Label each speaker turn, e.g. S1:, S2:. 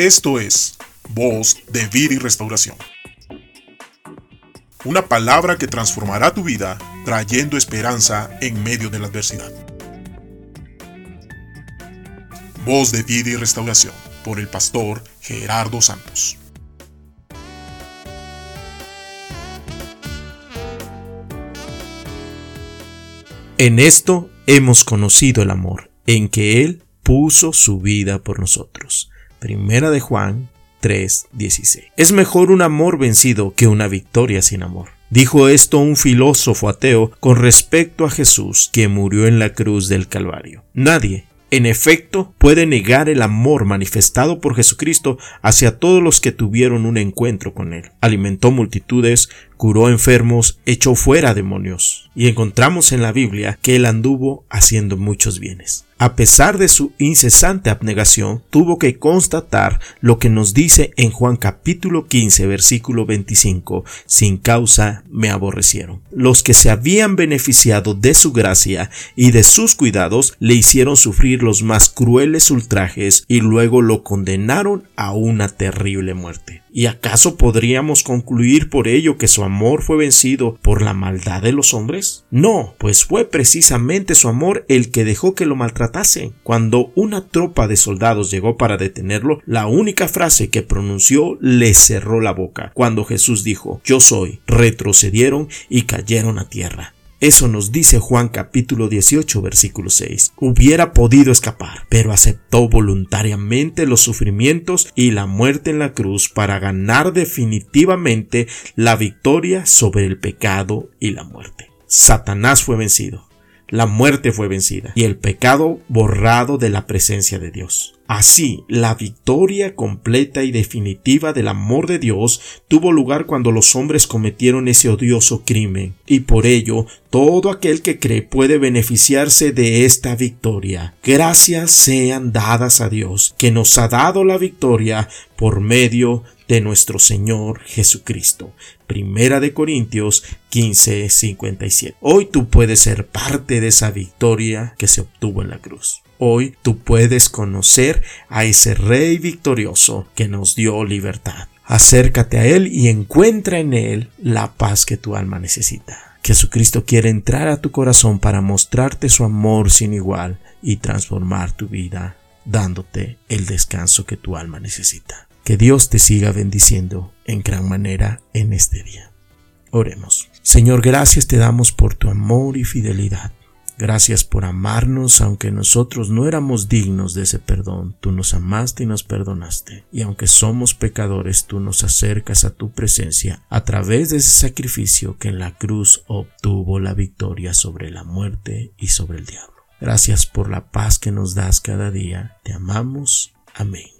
S1: Esto es Voz de Vida y Restauración. Una palabra que transformará tu vida trayendo esperanza en medio de la adversidad. Voz de Vida y Restauración por el pastor Gerardo Santos.
S2: En esto hemos conocido el amor, en que Él puso su vida por nosotros. Primera de Juan 3:16. Es mejor un amor vencido que una victoria sin amor. Dijo esto un filósofo ateo con respecto a Jesús que murió en la cruz del Calvario. Nadie, en efecto, puede negar el amor manifestado por Jesucristo hacia todos los que tuvieron un encuentro con Él. Alimentó multitudes, curó enfermos, echó fuera demonios. Y encontramos en la Biblia que Él anduvo haciendo muchos bienes a pesar de su incesante abnegación, tuvo que constatar lo que nos dice en Juan capítulo 15 versículo 25, sin causa me aborrecieron. Los que se habían beneficiado de su gracia y de sus cuidados le hicieron sufrir los más crueles ultrajes y luego lo condenaron a una terrible muerte. ¿Y acaso podríamos concluir por ello que su amor fue vencido por la maldad de los hombres? No, pues fue precisamente su amor el que dejó que lo maltratasen. Cuando una tropa de soldados llegó para detenerlo, la única frase que pronunció le cerró la boca. Cuando Jesús dijo, Yo soy, retrocedieron y cayeron a tierra. Eso nos dice Juan capítulo 18 versículo 6. Hubiera podido escapar, pero aceptó voluntariamente los sufrimientos y la muerte en la cruz para ganar definitivamente la victoria sobre el pecado y la muerte. Satanás fue vencido la muerte fue vencida y el pecado borrado de la presencia de Dios. Así, la victoria completa y definitiva del amor de Dios tuvo lugar cuando los hombres cometieron ese odioso crimen, y por ello todo aquel que cree puede beneficiarse de esta victoria. Gracias sean dadas a Dios, que nos ha dado la victoria por medio de nuestro Señor Jesucristo. Primera de Corintios 15:57. Hoy tú puedes ser parte de esa victoria que se obtuvo en la cruz. Hoy tú puedes conocer a ese Rey victorioso que nos dio libertad. Acércate a Él y encuentra en Él la paz que tu alma necesita. Jesucristo quiere entrar a tu corazón para mostrarte su amor sin igual y transformar tu vida, dándote el descanso que tu alma necesita. Que Dios te siga bendiciendo en gran manera en este día. Oremos. Señor, gracias te damos por tu amor y fidelidad. Gracias por amarnos aunque nosotros no éramos dignos de ese perdón. Tú nos amaste y nos perdonaste. Y aunque somos pecadores, tú nos acercas a tu presencia a través de ese sacrificio que en la cruz obtuvo la victoria sobre la muerte y sobre el diablo. Gracias por la paz que nos das cada día. Te amamos. Amén.